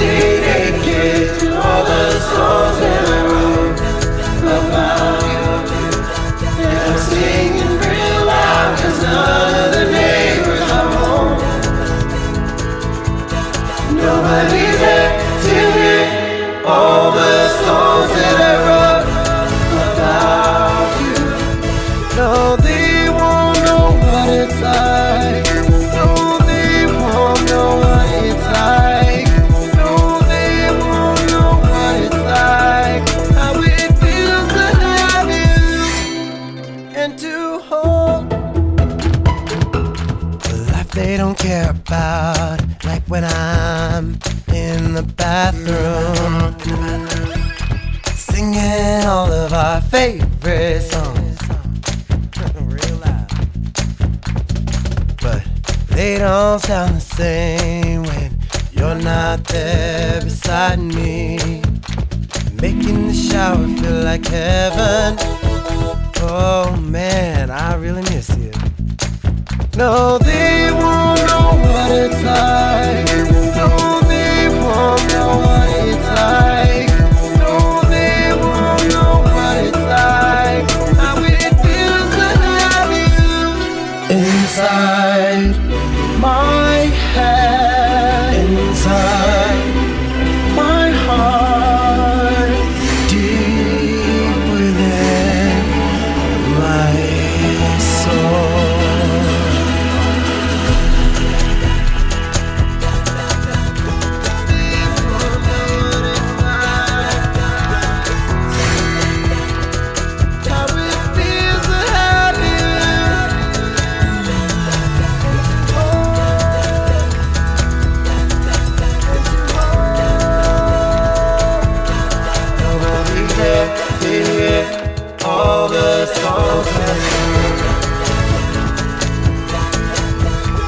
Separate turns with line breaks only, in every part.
do they don't care about. Like when I'm in the bathroom, singing all of our favorite songs. But they don't sound the same when you're not there beside me. Making the shower feel like heaven. Oh man, I really miss you. No, they won't know what it's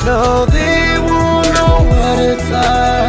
No, they won't know what it's like.